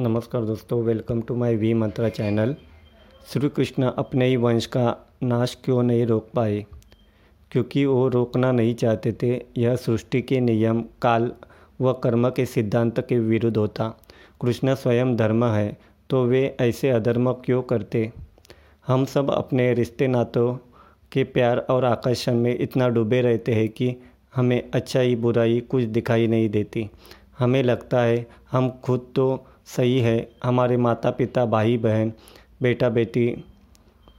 नमस्कार दोस्तों welcome to my V Mantra channel Shri Krishna अपने ही वंश का नाश क्यों नहीं रोक पाए? क्योंकि वो रोकना नहीं चाहते थे, यह सृष्टि के नियम, काल व कर्म के सिद्धांत के विरुद्ध होता। कृष्ण स्वयं धर्म है तो वे ऐसे अधर्म क्यों करते? हम सब अपने रिश्ते नातों के प्यार और आकर्षण में इतना डूबे रहते हैं कि हमें अच्छाई बुराई कुछ दिखाई नहीं देती। हमें लगता है, हम खुद तो सही है। हमारे माता पिता भाई बहन बेटा बेटी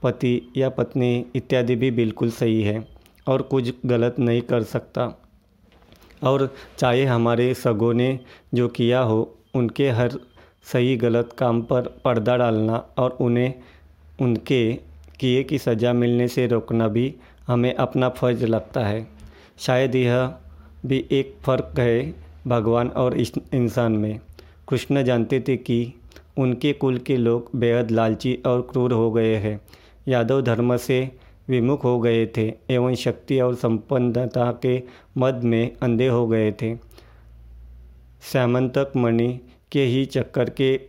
पति या पत्नी इत्यादि भी बिल्कुल सही है और कुछ गलत नहीं कर सकता। और चाहे हमारे सगों ने जो किया हो, उनके हर सही गलत काम पर पर्दा डालना और उन्हें, उनके किए की सज़ा मिलने से रोकना भी हमें अपना फ़र्ज़ लगता है। शायद यह भी एक फ़र्क है भगवान और इंसान में। कृष्ण जानते थे कि उनके कुल के लोग बेहद लालची और क्रूर हो गए हैं। यादव धर्म से विमुख हो गए थे एवं शक्ति और संपन्नता के मद में अंधे हो गए थे। श्यामंतक मणि के ही चक्कर के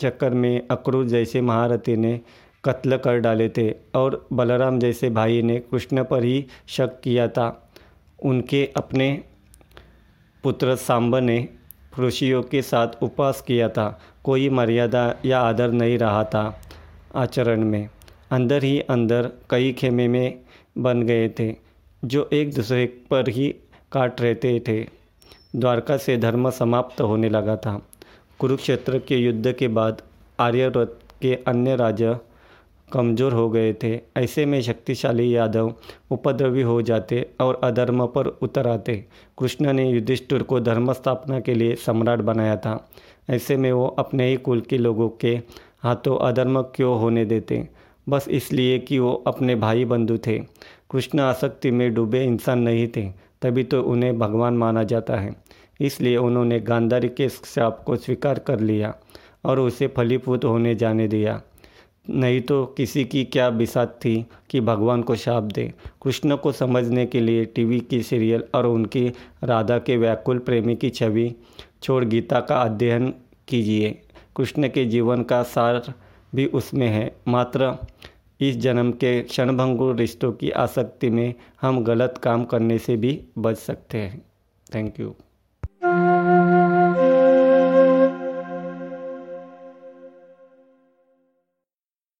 चक्कर में अक्रूर जैसे महारथी ने कत्ल कर डाले थे और बलराम जैसे भाई ने कृष्ण पर ही शक किया था। उनके अपने पुत्र सांब ने ऋषियों के साथ उपवास किया था। कोई मर्यादा या आदर नहीं रहा था आचरण में। अंदर ही अंदर कई खेमे में बन गए थे, जो एक दूसरे पर ही काट रहते थे। द्वारका से धर्म समाप्त होने लगा था। कुरुक्षेत्र के युद्ध के बाद आर्यव्रत के अन्य राजा कमज़ोर हो गए थे। ऐसे में शक्तिशाली यादव उपद्रवी हो जाते और अधर्म पर उतर आते। कृष्ण ने युधिष्ठिर को धर्म स्थापना के लिए सम्राट बनाया था। ऐसे में वो अपने ही कुल के लोगों के हाथों अधर्म क्यों होने देते? बस इसलिए कि वो अपने भाई बंधु थे। कृष्ण आसक्ति में डूबे इंसान नहीं थे, तभी तो उन्हें भगवान माना जाता है। इसलिए उन्होंने गांधारी के शाप को स्वीकार कर लिया और उसे फलीभूत होने जाने दिया। नहीं तो किसी की क्या बिसात थी कि भगवान को शाप दे। कृष्ण को समझने के लिए टीवी की सीरियल और उनकी राधा के व्याकुल प्रेमी की छवि छोड़ गीता का अध्ययन कीजिए। कृष्ण के जीवन का सार भी उसमें है। मात्र इस जन्म के क्षणभंगुर रिश्तों की आसक्ति में हम गलत काम करने से भी बच सकते हैं। Thank you.